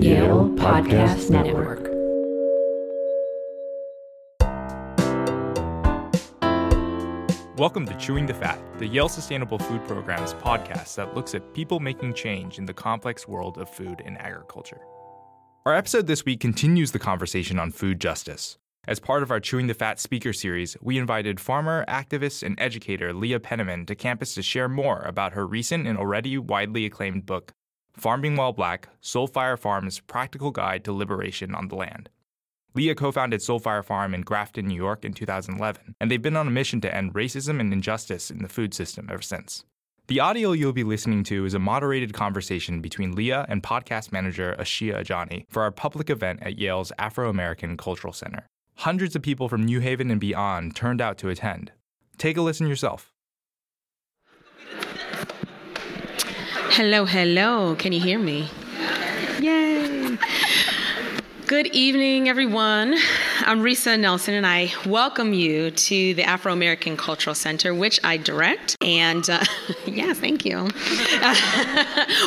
Yale Podcast Network. Welcome to Chewing the Fat, the Yale Sustainable Food Program's podcast that looks at people making change in the complex world of food and agriculture. Our episode this week continues the conversation on food justice. As part of our Chewing the Fat speaker series, we invited farmer, activist, and educator Leah Penniman to campus to share more about her recent and already widely acclaimed book, Farming While Black Soul Fire Farm's Practical Guide to Liberation on the Land. Leah co founded Soul Fire Farm in Grafton, New York in 2011, and they've been on a mission to end racism and injustice in the food system ever since. The audio you'll be listening to is a moderated conversation between Leah and podcast manager Ashia Ajani for our public event at Yale's Afro American Cultural Center. Hundreds of people from New Haven and beyond turned out to attend. Take a listen yourself. Hello, hello. Can you hear me? Yay. Good evening, everyone. I'm Risa Nelson, and I welcome you to the Afro American Cultural Center, which I direct. And uh, yeah, thank you.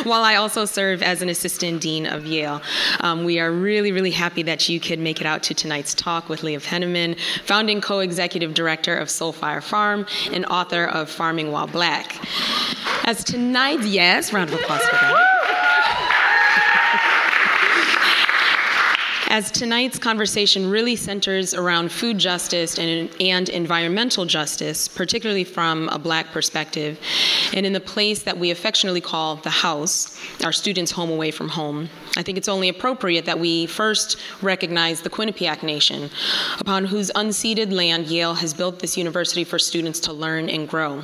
While I also serve as an assistant dean of Yale, um, we are really, really happy that you could make it out to tonight's talk with Leah Penniman, founding co executive director of Soul Fire Farm and author of Farming While Black. As tonight's, yes, round of applause for that. as tonight's conversation really centers around food justice and, and, environmental justice, particularly from a black perspective, and in the place that we affectionately call the house, our students' home away from home, I think it's only appropriate that we first recognize the Quinnipiac Nation, upon whose unceded land Yale has built this university for students to learn and grow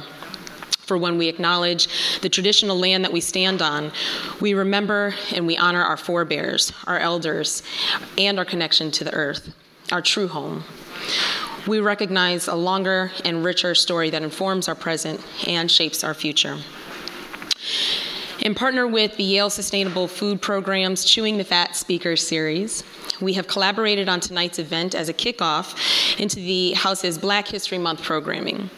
for when we acknowledge the traditional land that we stand on, we remember and we honor our forebears, our elders, and our connection to the earth, our true home. We recognize a longer and richer story that informs our present and shapes our future. In partner with the Yale Sustainable Food Program's Chewing the Fat Speakers Series, we have collaborated on tonight's event as a kickoff into the House's Black History Month programming.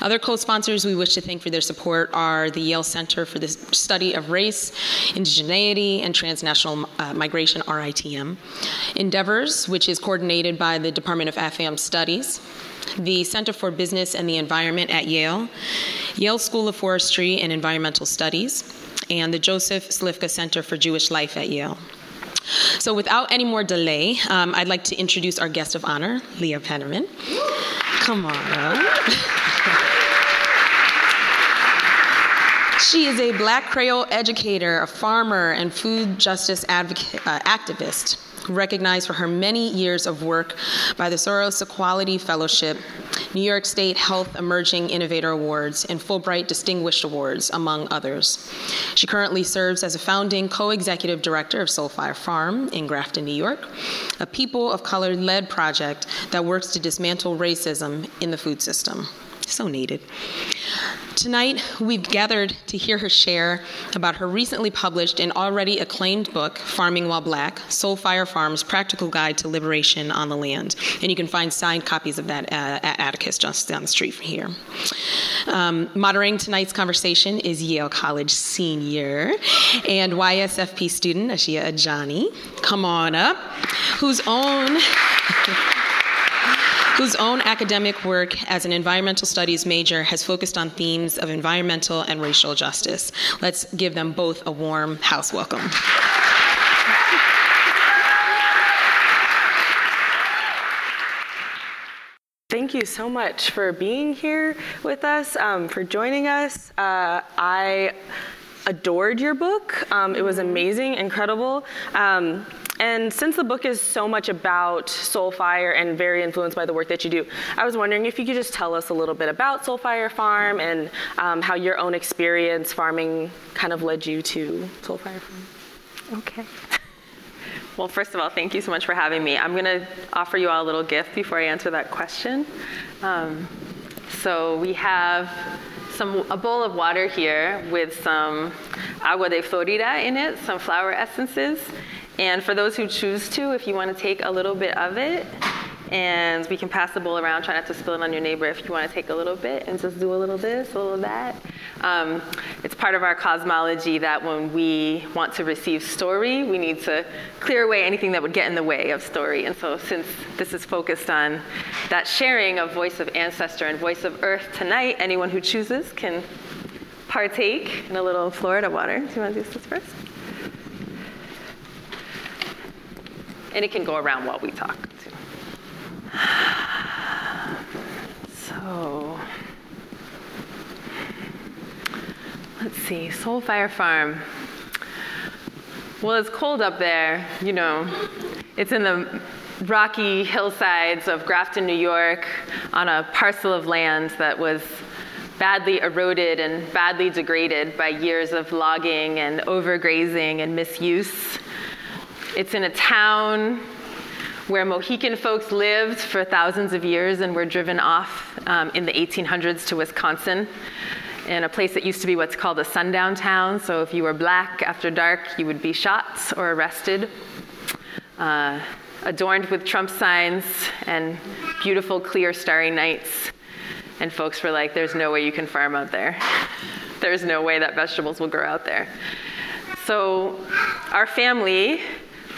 Other co sponsors we wish to thank for their support are the Yale Center for the Study of Race, Indigeneity, and Transnational uh, Migration, RITM, Endeavors, which is coordinated by the Department of AFAM Studies, the Center for Business and the Environment at Yale, Yale School of Forestry and Environmental Studies, and the Joseph Slifka Center for Jewish Life at Yale. So, without any more delay, um, I'd like to introduce our guest of honor, Leah Penniman. Come on up. She is a black Creole educator, a farmer, and food justice advocate, uh, activist recognized for her many years of work by the Soros Equality Fellowship, New York State Health Emerging Innovator Awards, and Fulbright Distinguished Awards, among others. She currently serves as a founding co executive director of Soul Fire Farm in Grafton, New York, a people of color led project that works to dismantle racism in the food system. So needed. Tonight, we've gathered to hear her share about her recently published and already acclaimed book, Farming While Black Soul Fire Farm's Practical Guide to Liberation on the Land. And you can find signed copies of that uh, at Atticus, just down the street from here. Um, moderating tonight's conversation is Yale College senior and YSFP student Ashia Ajani. Come on up, whose own. whose own academic work as an environmental studies major has focused on themes of environmental and racial justice. Let's give them both a warm house welcome. Thank you so much for being here with us, um, for joining us. Uh, I adored your book. Um, it was amazing, incredible. Um, and since the book is so much about Soul Fire and very influenced by the work that you do, I was wondering if you could just tell us a little bit about Soul Fire Farm and um, how your own experience farming kind of led you to Soul Fire Farm. Okay. Well, first of all, thank you so much for having me. I'm going to offer you all a little gift before I answer that question. Um, so we have some a bowl of water here with some agua de Florida in it, some flower essences. And for those who choose to, if you want to take a little bit of it and we can pass the bowl around. Try not to spill it on your neighbor if you want to take a little bit and just do a little this, a little that. Um, it's part of our cosmology that when we want to receive story, we need to clear away anything that would get in the way of story. And so, since this is focused on that sharing of voice of ancestor and voice of earth tonight, anyone who chooses can partake in a little Florida water. Do you want to do this first? And it can go around while we talk, too. So, let's see, Soul Fire Farm. Well, it's cold up there, you know. It's in the rocky hillsides of Grafton, New York, on a parcel of land that was badly eroded and badly degraded by years of logging and overgrazing and misuse. It's in a town where Mohican folks lived for thousands of years and were driven off um, in the 1800s to Wisconsin in a place that used to be what's called a sundown town. So if you were black after dark, you would be shot or arrested. Uh, adorned with Trump signs and beautiful, clear, starry nights. And folks were like, there's no way you can farm out there. there's no way that vegetables will grow out there. So our family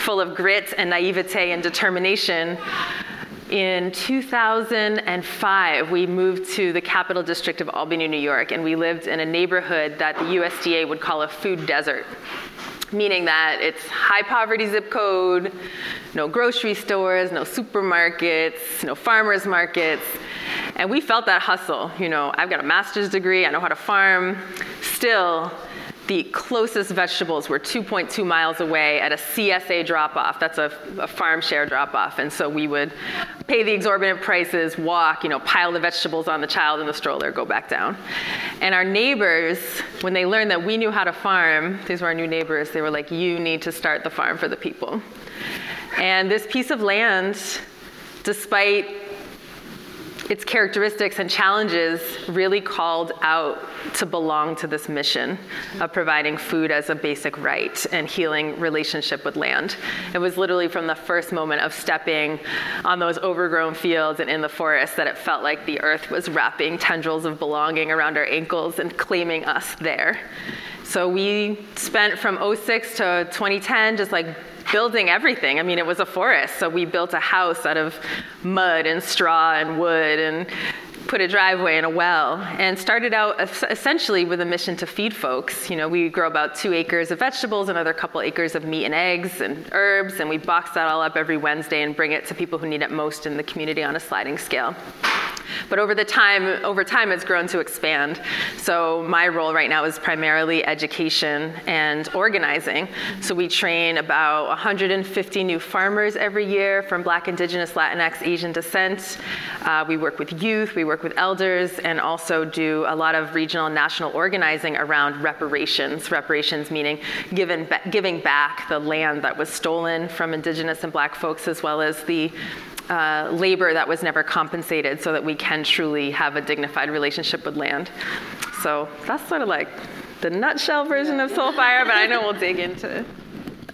full of grit and naivete and determination. In 2005, we moved to the capital district of Albany, New York, and we lived in a neighborhood that the USDA would call a food desert meaning that it's high poverty zip code, no grocery stores, no supermarkets, no farmers markets. And we felt that hustle. You know, I've got a master's degree, I know how to farm. Still, the closest vegetables were 2.2 miles away at a CSA drop off. That's a, a, farm share drop off. And so we would pay the exorbitant prices, walk, you know, pile the vegetables on the child in the stroller, go back down. And our neighbors, when they learned that we knew how to farm, these were our new neighbors, they were like, you need to start the farm for the people. And this piece of land, despite its characteristics and challenges really called out to belong to this mission of providing food as a basic right and healing relationship with land. It was literally from the first moment of stepping on those overgrown fields and in the forest that it felt like the earth was wrapping tendrils of belonging around our ankles and claiming us there. So we spent from 06 to 2010 just like building everything. I mean, it was a forest, so we built a house out of mud and straw and wood and put a driveway and a well and started out essentially with a mission to feed folks. You know, we grow about two acres of vegetables, another couple acres of meat and eggs and herbs, and we box that all up every Wednesday and bring it to people who need it most in the community on a sliding scale. But over the time, over time, it's grown to expand. So my role right now is primarily education and organizing. So we train about 150 new farmers every year from Black, Indigenous, Latinx, Asian descent. Uh, we work with youth, we work with elders, and also do a lot of regional and national organizing around reparations. Reparations meaning given, giving back the land that was stolen from Indigenous and Black folks, as well as the uh, labor that was never compensated so that we can truly have a dignified relationship with land. So that's sort of like the nutshell version of Soul Fire, but I know we'll dig into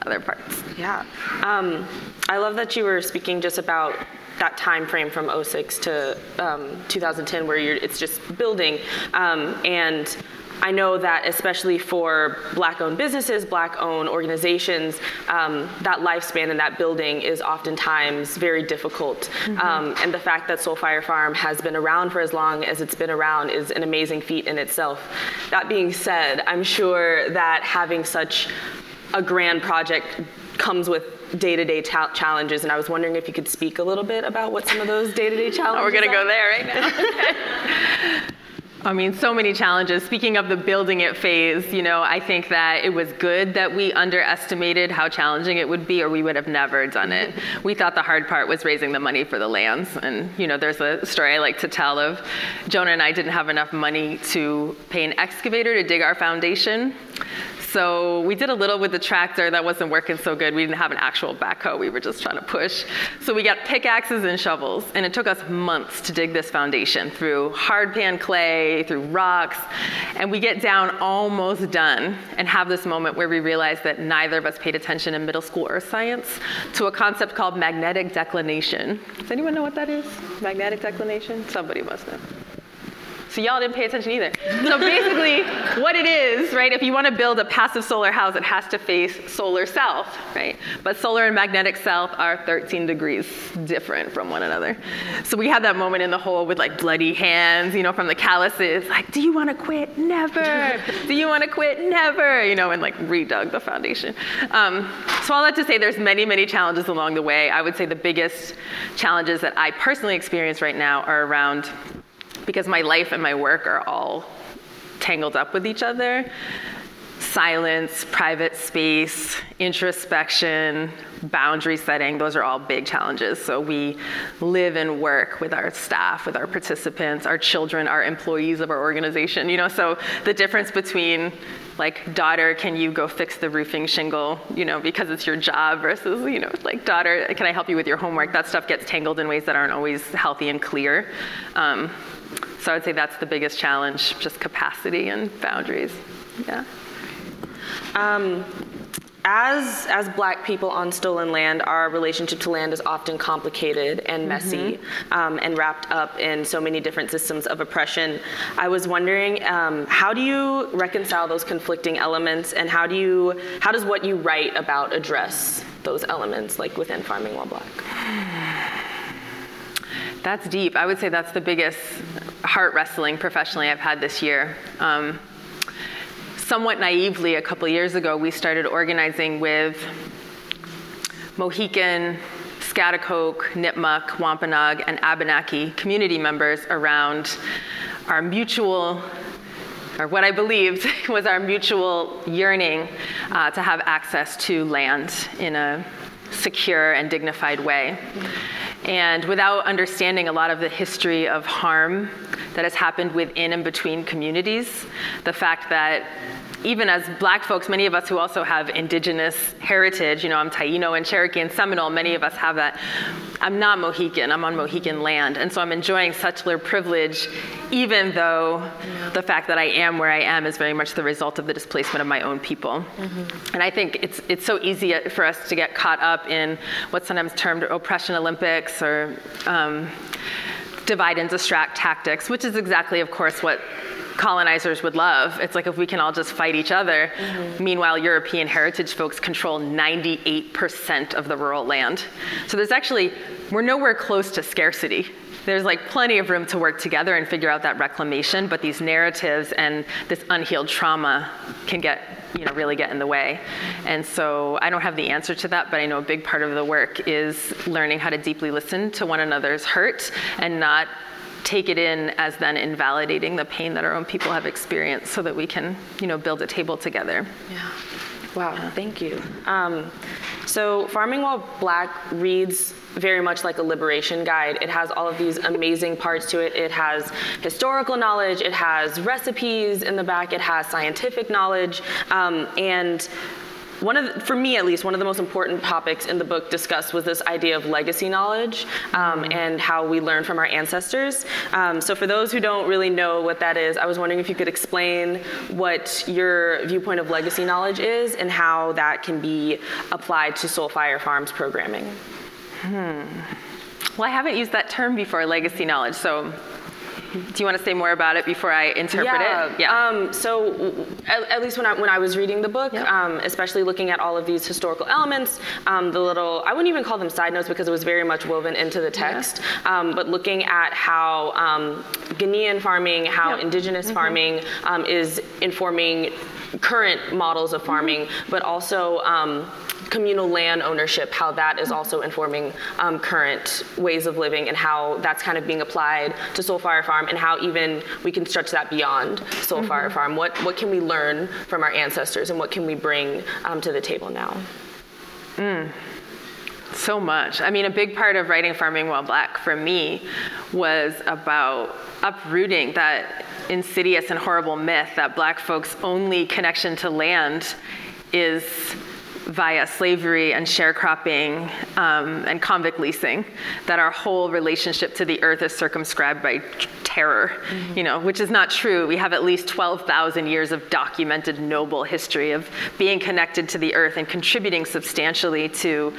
other parts. Yeah. Um, I love that you were speaking just about that time frame from 06 to um, 2010 where it's just building um, and I know that especially for black-owned businesses, black-owned organizations, um, that lifespan in that building is oftentimes very difficult. Mm-hmm. Um, and the fact that Soul Fire Farm has been around for as long as it's been around is an amazing feat in itself. That being said, I'm sure that having such a grand project comes with day-to-day ta- challenges and i was wondering if you could speak a little bit about what some of those day-to-day challenges oh, we're going to go there right now I mean, so many challenges. Speaking of the building it phase, you know, I think that it was good that we underestimated how challenging it would be, or we would have never done it. We thought the hard part was raising the money for the lands. And, you know, there's a story I like to tell of Jonah and I didn't have enough money to pay an excavator to dig our foundation. So we did a little with the tractor that wasn't working so good. We didn't have an actual backhoe. We were just trying to push. So we got pickaxes and shovels, and it took us months to dig this foundation through hard pan clay, through rocks, and we get down almost done and have this moment where we realize that neither of us paid attention in middle school earth science to a concept called magnetic declination. Does anyone know what that is? Magnetic declination? Somebody must know. So y'all didn't pay attention either. So basically, what it is, right? If you want to build a passive solar house, it has to face solar south, right? But solar and magnetic south are 13 degrees different from one another. So we had that moment in the hole with like bloody hands, you know, from the calluses, like, do you want to quit? Never. do you want to quit? Never. You know, and like redug the foundation. Um, so all that to say, there's many, many challenges along the way. I would say the biggest challenges that I personally experience right now are around because my life and my work are all tangled up with each other. Silence, private space, introspection, boundary setting, those are all big challenges. So we live and work with our staff, with our participants, our children, our employees of our organization. You know, so the difference between like daughter can you go fix the roofing shingle you know because it's your job versus you know like daughter can i help you with your homework that stuff gets tangled in ways that aren't always healthy and clear um, so I would say that's the biggest challenge, just capacity and boundaries. Yeah. Um, as as black people on stolen land our relationship to land is often complicated and messy mm-hmm. um, and wrapped up in so many different systems of oppression i was wondering um, how do you reconcile those conflicting elements and how do you how does what you write about address those elements like within farming while black that's deep. I would say that's the biggest heart wrestling professionally I've had this year. Um, somewhat naively, a couple years ago, we started organizing with Mohican, Schaghticoke, Nipmuc, Wampanoag, and Abenaki community members around our mutual or what I believed was our mutual yearning uh, to have access to land in a secure and dignified way. And without understanding a lot of the history of harm that has happened within and between communities, the fact that even as black folks, many of us who also have indigenous heritage, you know, I'm Taino and Cherokee and Seminole, many of us have that. I'm not Mohican, I'm on Mohican land. And so I'm enjoying settler privilege, even though yeah. the fact that I am where I am is very much the result of the displacement of my own people. Mm-hmm. And I think it's, it's so easy for us to get caught up in what's sometimes termed oppression Olympics or um, divide and distract tactics, which is exactly, of course, what colonizers would love. It's like if we can all just fight each other. Mm-hmm. Meanwhile, European heritage folks control 98% of the rural land. So there's actually, we're nowhere close to scarcity. There's like plenty of room to work together and figure out that reclamation, but these narratives and this unhealed trauma can get you know, really get in the way. And so I don't have the answer to that, but I know a big part of the work is learning how to deeply listen to one another's hurt and not take it in as then invalidating the pain that our own people have experienced so that we can, you know, build a table together. Yeah. Wow, yeah. thank you. Um, so, Farming While Black reads very much like a liberation guide. It has all of these amazing parts to it. It has historical knowledge, it has recipes in the back, it has scientific knowledge, um, and one of the, for me at least one of the most important topics in the book discussed was this idea of legacy knowledge um, mm-hmm. and how we learn from our ancestors um, so for those who don't really know what that is i was wondering if you could explain what your viewpoint of legacy knowledge is and how that can be applied to soul fire farms programming hmm. well i haven't used that term before legacy knowledge so do you want to say more about it before I interpret yeah. it? Yeah. Um, so, at, at, least when I when I was reading the book, yep. um, especially looking at all of these historical elements, um, the little I wouldn't even call them side notes because it was very much woven into the text. Yeah. Um, but looking at how um, Ghanaian farming, how yep. indigenous mm-hmm. farming um, is informing current models of farming, mm-hmm. but also communal land ownership, how that is also informing um, current ways of living and how that's kind of being applied to Soul Fire Farm and how even we can stretch that beyond Soul mm-hmm. Fire Farm. What, what can we learn from our ancestors and what can we bring um, to the table now? Mm. So much. I mean, a big part of writing Farming While Black for me was about uprooting that insidious and horrible myth that black folks' only connection to land is via slavery and sharecropping um, and convict leasing, that our whole relationship to the earth is circumscribed by terror, mm-hmm. you know, which is not true. We have at least 12,000 years of documented noble history of being connected to the earth and contributing substantially to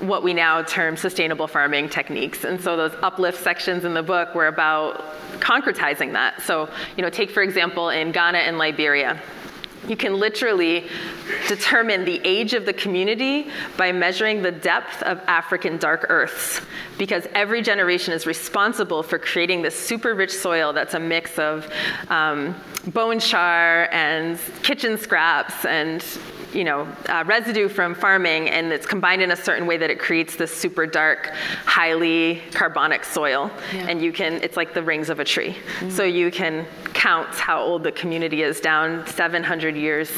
what we now term sustainable farming techniques. And so those uplift sections in the book were about concretizing that. So, you know, take for example in Ghana and Liberia you can literally determine the age of the community by measuring the depth of African dark earths, because every generation is responsible for creating this super rich soil that's a mix of um, bone char and kitchen scraps and you know, uh, residue from farming, and it's combined in a certain way that it creates this super dark, highly carbonic soil. Yeah. And you can, it's like the rings of a tree. Mm-hmm. So you can count how old the community is down 700 years,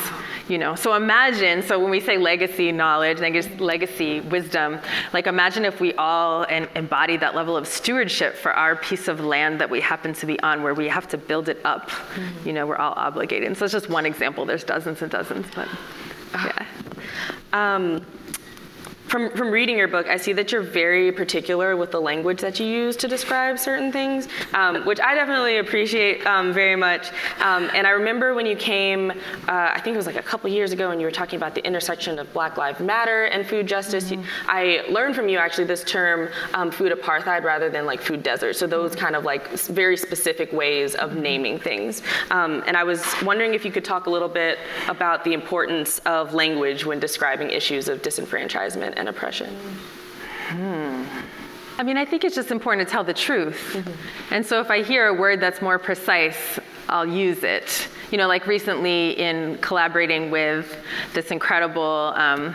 you know. So imagine, so when we say legacy knowledge, legacy wisdom, like imagine if we all embody that level of stewardship for our piece of land that we happen to be on, where we have to build it up. Mm-hmm. You know, we're all obligated. And so it's just one example. There's dozens and dozens, but. Yeah. Um, from, from reading your book, I see that you're very particular with the language that you use to describe certain things, um, which I definitely appreciate um, very much. Um, and I remember when you came, uh, I think it was like a couple years ago, and you were talking about the intersection of Black Lives Matter and food justice. Mm-hmm. I learned from you actually this term um, food apartheid rather than like food desert. So those kind of like very specific ways of naming things. Um, and I was wondering if you could talk a little bit about the importance of language when describing issues of disenfranchisement and oppression? Hmm. I mean, I think it's just important to tell the truth. Mm-hmm. And so if I hear a word that's more precise, I'll use it. You know, like recently in collaborating with this incredible um,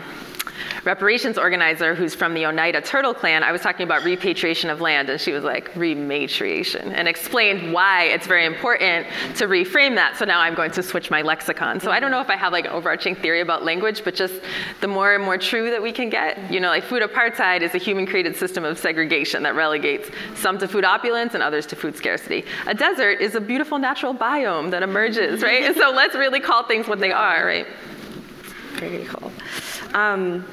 reparations organizer who's from the Oneida Turtle Clan, I was talking about repatriation of land, and she was like, rematriation, and explained why it's very important to reframe that. So now I'm going to switch my lexicon. So I don't know if I have like an overarching theory about language, but just the more and more true that we can get. You know, like food apartheid is a human created system of segregation that relegates some to food opulence and others to food scarcity. A desert is a beautiful natural biome that emerges, right? so let's really call things what they are, right? Very cool. Um,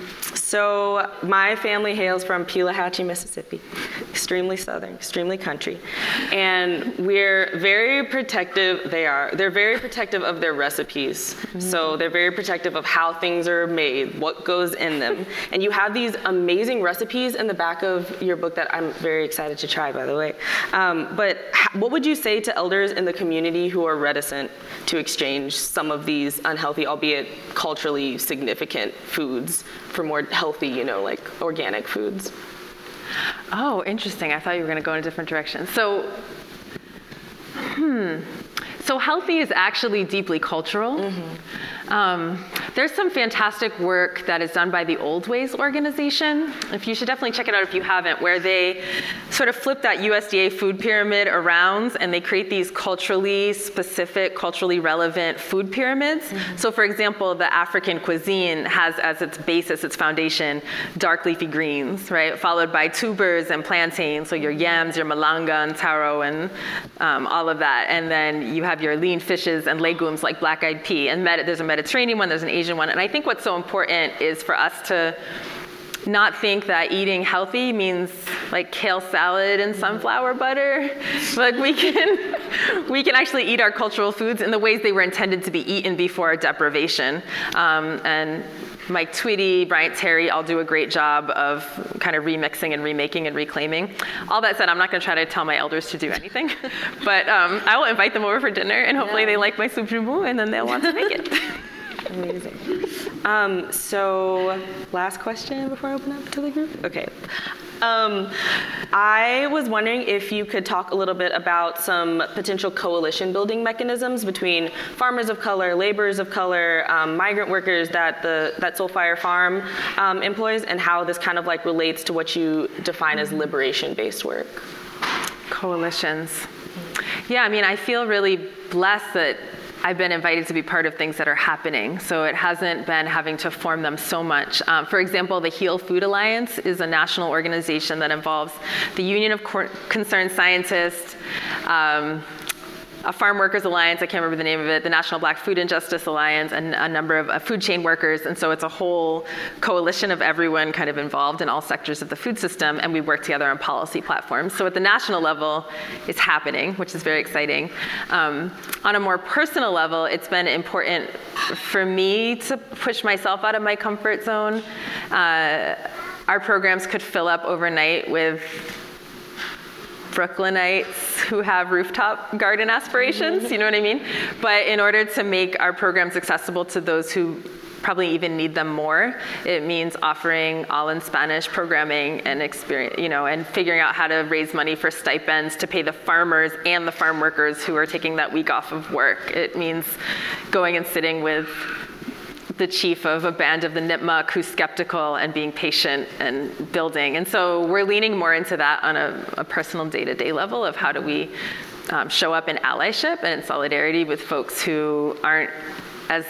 so my family hails from Pelahatchie, Mississippi, extremely southern, extremely country, and we're very protective. They are. They're very protective of their recipes. Mm-hmm. So they're very protective of how things are made, what goes in them, and you have these amazing recipes in the back of your book that I'm very excited to try, by the way. Um, but what would you say to elders in the community who are reticent to exchange some of these unhealthy, albeit culturally significant foods for more healthy, you know, like organic foods. Oh, interesting. I thought you were going to go in a different direction. So, hmm. So healthy is actually deeply cultural. Mm-hmm. Um, there's some fantastic work that is done by the Oldways organization. If you should definitely check it out if you haven't, where they sort of flip that USDA food pyramid around and they create these culturally specific, culturally relevant food pyramids. Mm-hmm. So, for example, the African cuisine has as its basis, its foundation, dark leafy greens, right? Followed by tubers and plantains, so your yams, your malanga and taro, and um, all of that. And then you have your lean fishes and legumes like black eyed pea. And med- there's a Mediterranean one, there's an Asian one. And I think what's so important is for us to not think that eating healthy means like kale salad and sunflower butter. like we can we can actually eat our cultural foods in the ways they were intended to be eaten before deprivation. Um, and Mike Twitty, Bryant Terry all do a great job of kind of remixing and remaking and reclaiming. All that said, I'm not going to try to tell my elders to do anything, but um, I will invite them over for dinner and hopefully yeah. they like my soup and then they'll want to make it. Amazing. Um, so, last question before I open up to the group. Okay. Um, I was wondering if you could talk a little bit about some potential coalition building mechanisms between farmers of color, laborers of color, um, migrant workers that the that Soul Fire Farm um, employs, and how this kind of like relates to what you define as liberation-based work. Coalitions. Yeah, I mean, I feel really blessed that I've been invited to be part of things that are happening. So it hasn't been having to form them so much. Um, for example, the Heal Food Alliance is a national organization that involves the Union of Concerned Scientists. Um, a Farm Workers Alliance, I can't remember the name of it, the National Black Food and Justice Alliance, and a number of uh, food chain workers. And so it's a whole coalition of everyone kind of involved in all sectors of the food system, and we work together on policy platforms. So at the national level, it's happening, which is very exciting. Um, on a more personal level, it's been important for me to push myself out of my comfort zone. Uh, our programs could fill up overnight with Brooklynites who have rooftop garden aspirations, you know what I mean? But in order to make our programs accessible to those who probably even need them more. It means offering all in Spanish programming and experience, you know, and figuring out how to raise money for stipends to pay the farmers and the farm workers who are taking that week off of work. It means going and sitting with the chief of a band of the Nipmuc who's skeptical and being patient and building. And so we're leaning more into that on a, a personal day to day level of how do we um, show up in allyship and in solidarity with folks who aren't as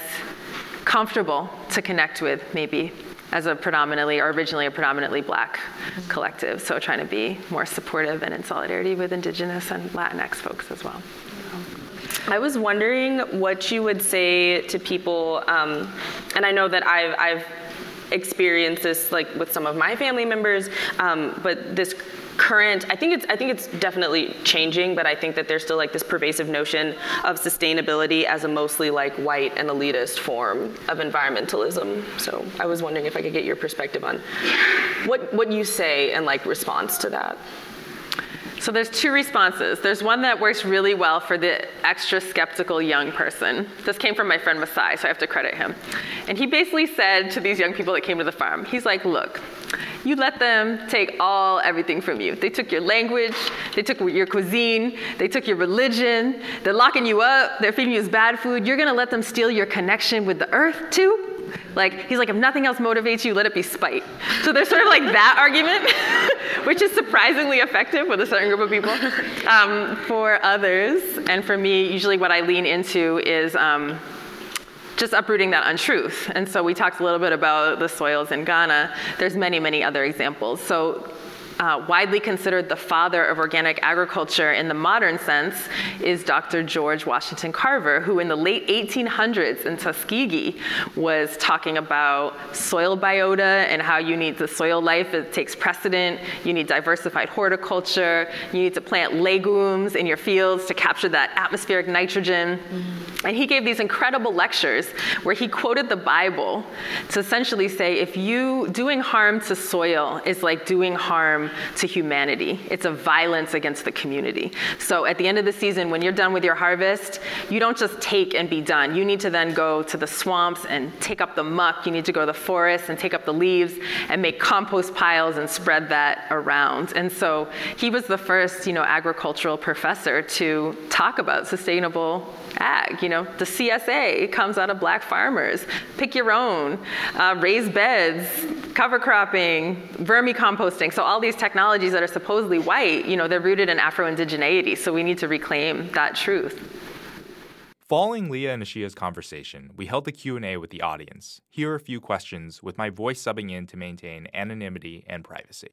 comfortable to connect with, maybe as a predominantly or originally a predominantly black collective. So trying to be more supportive and in solidarity with indigenous and Latinx folks as well. I was wondering what you would say to people, um, and I know that I've, I've experienced this like with some of my family members, um, but this current i think it's i think it's definitely changing but i think that there's still like this pervasive notion of sustainability as a mostly like white and elitist form of environmentalism. So i was wondering if i could get your perspective on what what you say in like response to that so there's two responses. There's one that works really well for the extra skeptical young person. This came from my friend Masai, so I have to credit him. And he basically said to these young people that came to the farm, he's like, look, you let them take all everything from you. They took your language, they took your cuisine, they took your religion, they're locking you up, they're feeding you bad food. You're gonna let them steal your connection with the earth too? Like, he's like, if nothing else motivates you, let it be spite. So there's sort of like that argument, which is surprisingly effective with a certain group of people. Um, for others, and for me, usually what I lean into is um, just uprooting that untruth. And so we talked a little bit about the soils in Ghana. There's many, many other examples. So uh, widely considered the father of organic agriculture in the modern sense is Dr. George Washington Carver, who in the late 1800s in Tuskegee was talking about soil biota and how you need the soil life, it takes precedent. You need diversified horticulture. You need to plant legumes in your fields to capture that atmospheric nitrogen. Mm-hmm. And he gave these incredible lectures where he quoted the Bible to essentially say if you doing harm to soil is like doing harm to humanity. It's a violence against the community. So at the end of the season, when you're done with your harvest, you don't just take and be done. You need to then go to the swamps and take up the muck. You need to go to the forest and take up the leaves and make compost piles and spread that around. And so he was the first, you know, agricultural professor to talk about sustainable ag. You know, the CSA comes out of black farmers. Pick your own, uh, raised beds, cover cropping, vermicomposting. So all these technologies that are supposedly white, you know, they're rooted in Afro-indigeneity. So we need to reclaim that truth. Following Leah and Ashia's conversation, we held a Q&A with the audience. Here are a few questions with my voice subbing in to maintain anonymity and privacy.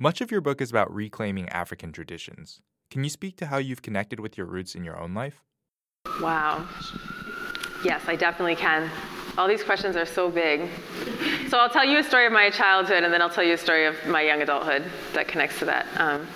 Much of your book is about reclaiming African traditions. Can you speak to how you've connected with your roots in your own life? Wow. Yes, I definitely can. All these questions are so big. So I'll tell you a story of my childhood, and then I'll tell you a story of my young adulthood that connects to that. Um,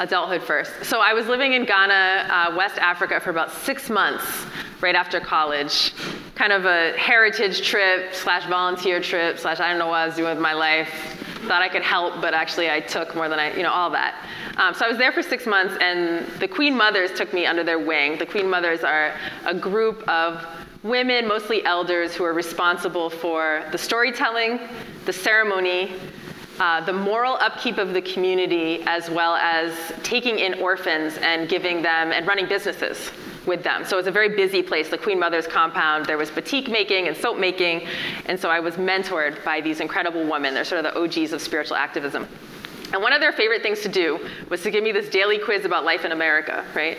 adulthood first. So I was living in Ghana, uh, West Africa, for about six months right after college. Kind of a heritage trip slash volunteer trip slash I don't know what I was doing with my life. Thought I could help, but actually I took more than I, you know, all that. Um, so I was there for six months, and the Queen Mothers took me under their wing. The Queen Mothers are a group of women, mostly elders, who are responsible for the storytelling, the ceremony, uh, the moral upkeep of the community, as well as taking in orphans and giving them and running businesses with them. So it was a very busy place, the Queen Mother's compound. There was batik making and soap making. And so I was mentored by these incredible women. They're sort of the OGs of spiritual activism. And one of their favorite things to do was to give me this daily quiz about life in America, right?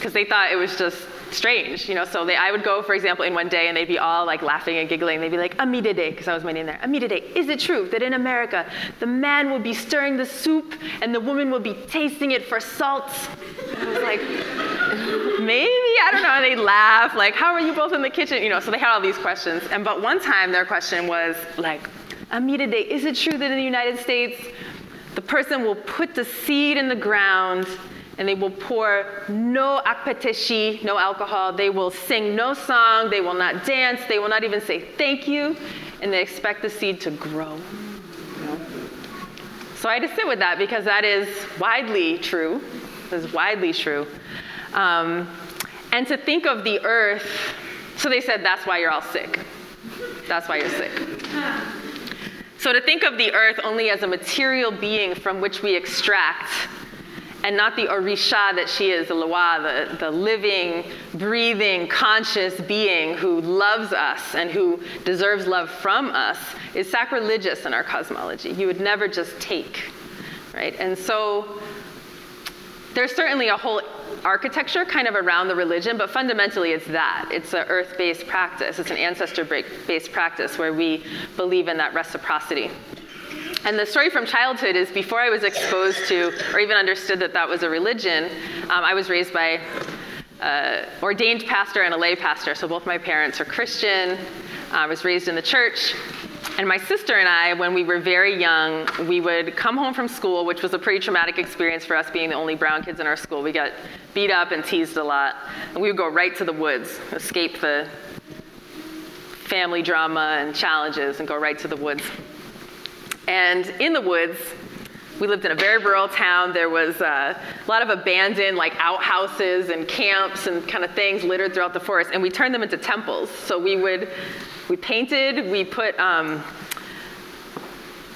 because they thought it was just strange, you know. So they, I would go, for example, in one day, and they'd be all like laughing and giggling. They'd be like, "Amidede," because I was my name there. Amidede, is it true that in America the man will be stirring the soup and the woman will be tasting it for salt? I was like, maybe I don't know. And they'd laugh, like, "How are you both in the kitchen?" You know. So they had all these questions. And but one time their question was like, "Amidede, is it true that in the United States the person will put the seed in the ground?" and they will pour no akpateshi, no alcohol. They will sing no song. They will not dance. They will not even say thank you. And they expect the seed to grow. So I had to sit with that because that is widely true. That is widely true. Um, and to think of the earth, so they said that's why you're all sick. That's why you're sick. So to think of the earth only as a material being from which we extract and not the Orisha that she is, the Loa, the, the living, breathing, conscious being who loves us and who deserves love from us, is sacrilegious in our cosmology. You would never just take, right? And so there's certainly a whole architecture kind of around the religion, but fundamentally it's that. It's an earth based practice, it's an ancestor based practice where we believe in that reciprocity. And the story from childhood is before I was exposed to or even understood that that was a religion, um, I was raised by an ordained pastor and a lay pastor. So both my parents are Christian. I was raised in the church. And my sister and I, when we were very young, we would come home from school, which was a pretty traumatic experience for us being the only brown kids in our school. We got beat up and teased a lot. And we would go right to the woods, escape the family drama and challenges, and go right to the woods. And in the woods, we lived in a very rural town. There was uh, a lot of abandoned, like outhouses and camps and kind of things littered throughout the forest, and we turned them into temples. So we would, we painted, we put um,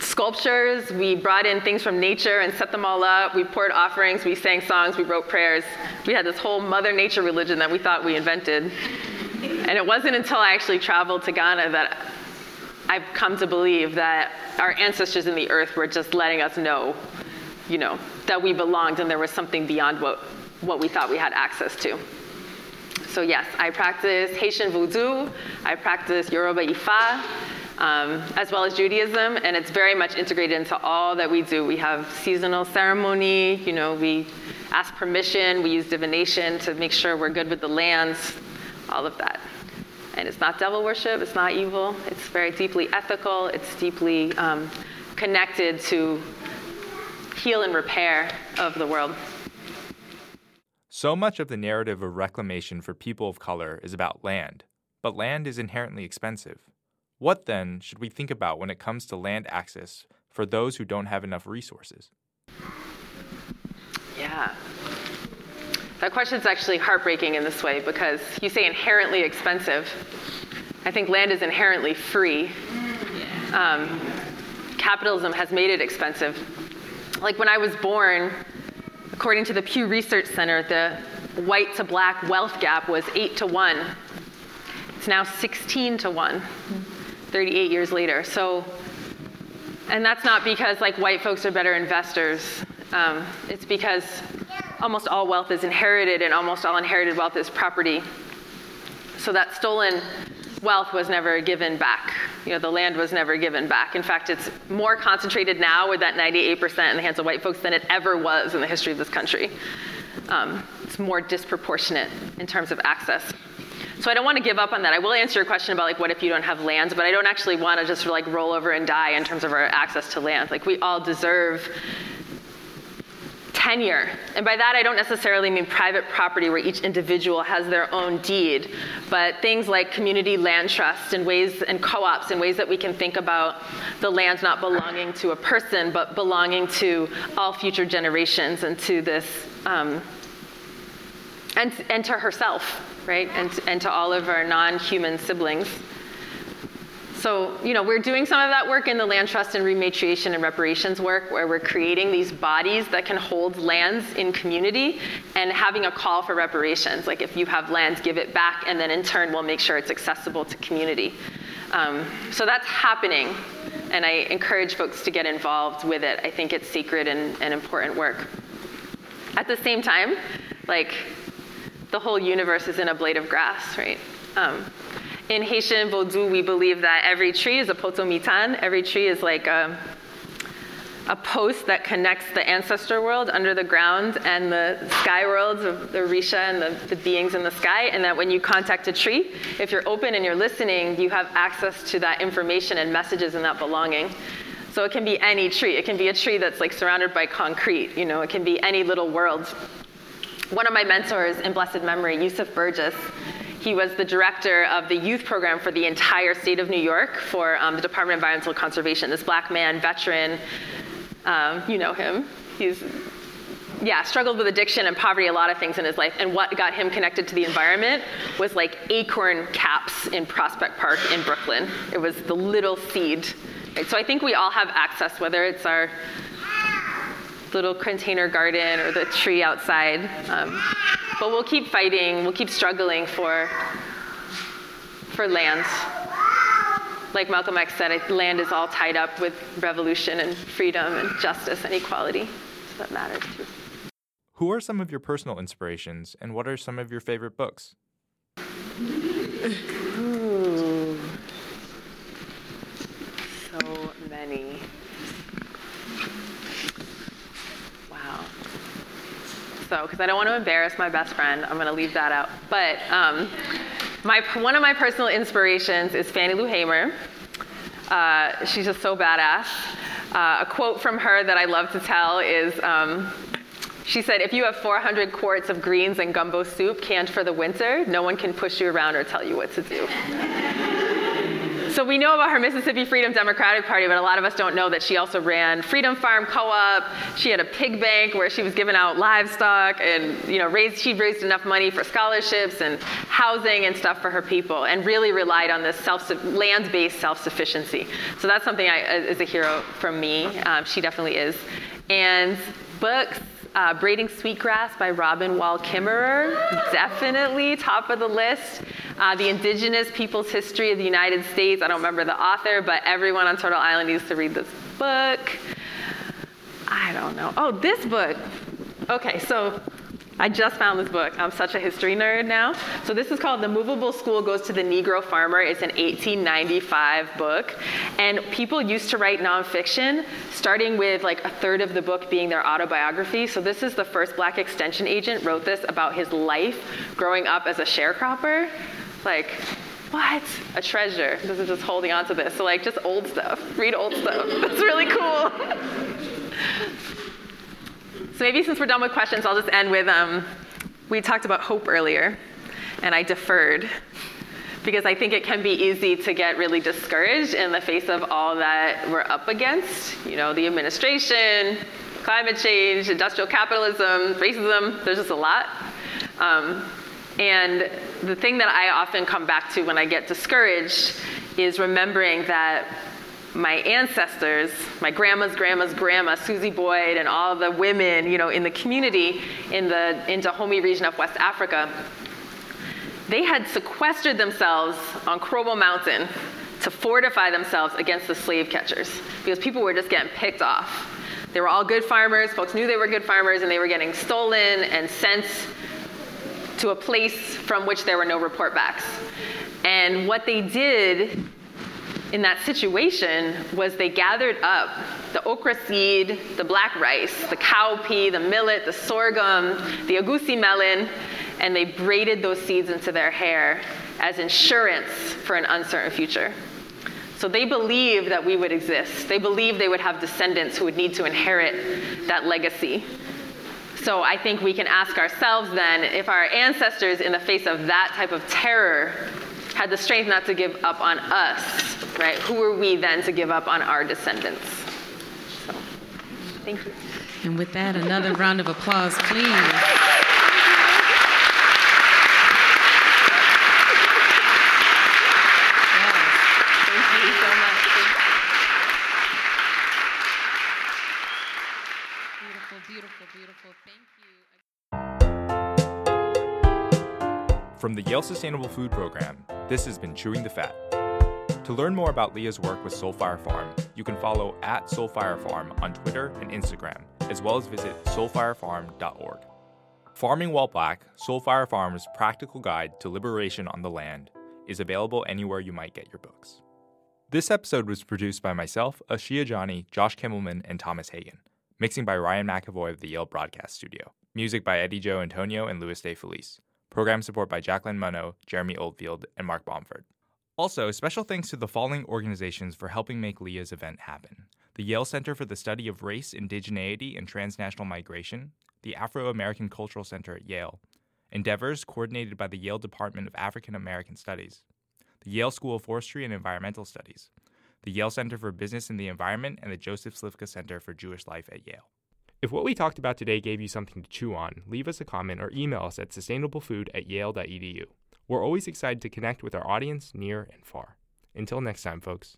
sculptures, we brought in things from nature and set them all up. We poured offerings, we sang songs, we wrote prayers. We had this whole Mother Nature religion that we thought we invented. And it wasn't until I actually traveled to Ghana that I've come to believe that our ancestors in the earth were just letting us know, you know, that we belonged and there was something beyond what, what we thought we had access to. So yes, I practice Haitian voodoo, I practice Yoruba Ifa, um, as well as Judaism, and it's very much integrated into all that we do. We have seasonal ceremony, you know, we ask permission, we use divination to make sure we're good with the lands, all of that. And it's not devil worship, it's not evil, it's very deeply ethical, it's deeply um, connected to heal and repair of the world. So much of the narrative of reclamation for people of color is about land, but land is inherently expensive. What then should we think about when it comes to land access for those who don't have enough resources? Yeah, that question is actually heartbreaking in this way because you say inherently expensive. I think land is inherently free. Um, capitalism has made it expensive. Like when I was born, according to the Pew Research Center, the white to black wealth gap was 8 to 1. It's now 16 to 1, 38 years later. So, and that's not because like white folks are better investors. Um, it's because almost all wealth is inherited, and almost all inherited wealth is property. So that stolen wealth was never given back. You know, the land was never given back. In fact, it's more concentrated now with that 98% in the hands of white folks than it ever was in the history of this country. Um, it's more disproportionate in terms of access. So I don't want to give up on that. I will answer your question about like what if you don't have land, but I don't actually want to just like roll over and die in terms of our access to land. Like we all deserve tenure. And by that, I don't necessarily mean private property where each individual has their own deed, but things like community land trust and ways and co-ops and ways that we can think about the land not belonging to a person, but belonging to all future generations and to this, um, and, and to herself, right? And, and to all of our non-human siblings. So, you know, we're doing some of that work in the land trust and rematriation and reparations work where we're creating these bodies that can hold lands in community and having a call for reparations. Like if you have lands, give it back, and then in turn, we'll make sure it's accessible to community. Um, so that's happening, and I encourage folks to get involved with it. I think it's sacred and, and important work. At the same time, like the whole universe is in a blade of grass, right? Um, in Haitian Vodou, we believe that every tree is a potomitan. Every tree is like a, a post that connects the ancestor world under the ground and the sky worlds of the Risha and the, the beings in the sky. And that when you contact a tree, if you're open and you're listening, you have access to that information and messages and that belonging. So it can be any tree. It can be a tree that's like surrounded by concrete. You know, it can be any little world. One of my mentors in blessed memory, Yusuf Burgess, he was the director of the youth program for the entire state of New York for um, the Department of Environmental Conservation. This black man, veteran, um, you know him. He's yeah, struggled with addiction and poverty, a lot of things in his life. And what got him connected to the environment was like acorn caps in Prospect Park in Brooklyn. It was the little seed. Right? So I think we all have access, whether it's our little container garden or the tree outside. Um, but we'll keep fighting, we'll keep struggling for, for land. Like Malcolm X said, land is all tied up with revolution and freedom and justice and equality. So that matters too. Who are some of your personal inspirations and what are some of your favorite books? Ooh. So many. So, because I don't want to embarrass my best friend, I'm going to leave that out. But um, my, one of my personal inspirations is Fannie Lou Hamer. Uh, she's just so badass. Uh, a quote from her that I love to tell is um, she said, If you have 400 quarts of greens and gumbo soup canned for the winter, no one can push you around or tell you what to do. So we know about her Mississippi Freedom Democratic Party, but a lot of us don't know that she also ran Freedom Farm Co-op. She had a pig bank where she was giving out livestock and you know raised she raised enough money for scholarships and housing and stuff for her people, and really relied on this self land-based self-sufficiency. So that's something I, is a hero from me. Um, she definitely is. And books uh, Braiding Sweetgrass by Robin Wall Kimmerer, definitely top of the list. Uh, the Indigenous Peoples History of the United States, I don't remember the author, but everyone on Turtle Island needs to read this book. I don't know. Oh, this book. Okay, so I just found this book. I'm such a history nerd now. So this is called The Movable School Goes to the Negro Farmer. It's an 1895 book. And people used to write nonfiction, starting with like a third of the book being their autobiography. So this is the first black extension agent wrote this about his life growing up as a sharecropper. Like, what? A treasure. This is just holding on to this. So like just old stuff. Read old stuff. That's really cool. So maybe since we're done with questions, I'll just end with um, we talked about hope earlier, and I deferred because I think it can be easy to get really discouraged in the face of all that we're up against. You know, the administration, climate change, industrial capitalism, racism, there's just a lot. Um, and the thing that I often come back to when I get discouraged is remembering that my ancestors, my grandma's grandma's grandma, Susie Boyd, and all the women, you know, in the community in the in Dahomey region of West Africa, they had sequestered themselves on Krobo Mountain to fortify themselves against the slave catchers because people were just getting picked off. They were all good farmers, folks knew they were good farmers, and they were getting stolen and sent to a place from which there were no report backs. And what they did in that situation was they gathered up the okra seed, the black rice, the cowpea, the millet, the sorghum, the egusi melon, and they braided those seeds into their hair as insurance for an uncertain future. So they believed that we would exist. They believed they would have descendants who would need to inherit that legacy. So I think we can ask ourselves then if our ancestors, in the face of that type of terror, had the strength not to give up on us, right? Who are we then to give up on our descendants? So, thank you. And with that, another round of applause, please. From the Yale Sustainable Food Program, this has been Chewing the Fat. To learn more about Leah's work with Soul Fire Farm, you can follow at Soulfire Farm on Twitter and Instagram, as well as visit soulfirefarm.org. Farming While Black, Soul Fire Farm's practical guide to liberation on the land, is available anywhere you might get your books. This episode was produced by myself, Ashia Johnny, Josh Kimmelman, and Thomas Hagen. Mixing by Ryan McAvoy of the Yale Broadcast Studio. Music by Eddie Joe Antonio and Louis De Felice. Program support by Jacqueline Munno, Jeremy Oldfield, and Mark Bomford. Also, special thanks to the following organizations for helping make Leah's event happen the Yale Center for the Study of Race, Indigeneity, and Transnational Migration, the Afro American Cultural Center at Yale, endeavors coordinated by the Yale Department of African American Studies, the Yale School of Forestry and Environmental Studies, the Yale Center for Business and the Environment, and the Joseph Slifka Center for Jewish Life at Yale. If what we talked about today gave you something to chew on, leave us a comment or email us at sustainablefood at yale.edu. We're always excited to connect with our audience near and far. Until next time, folks.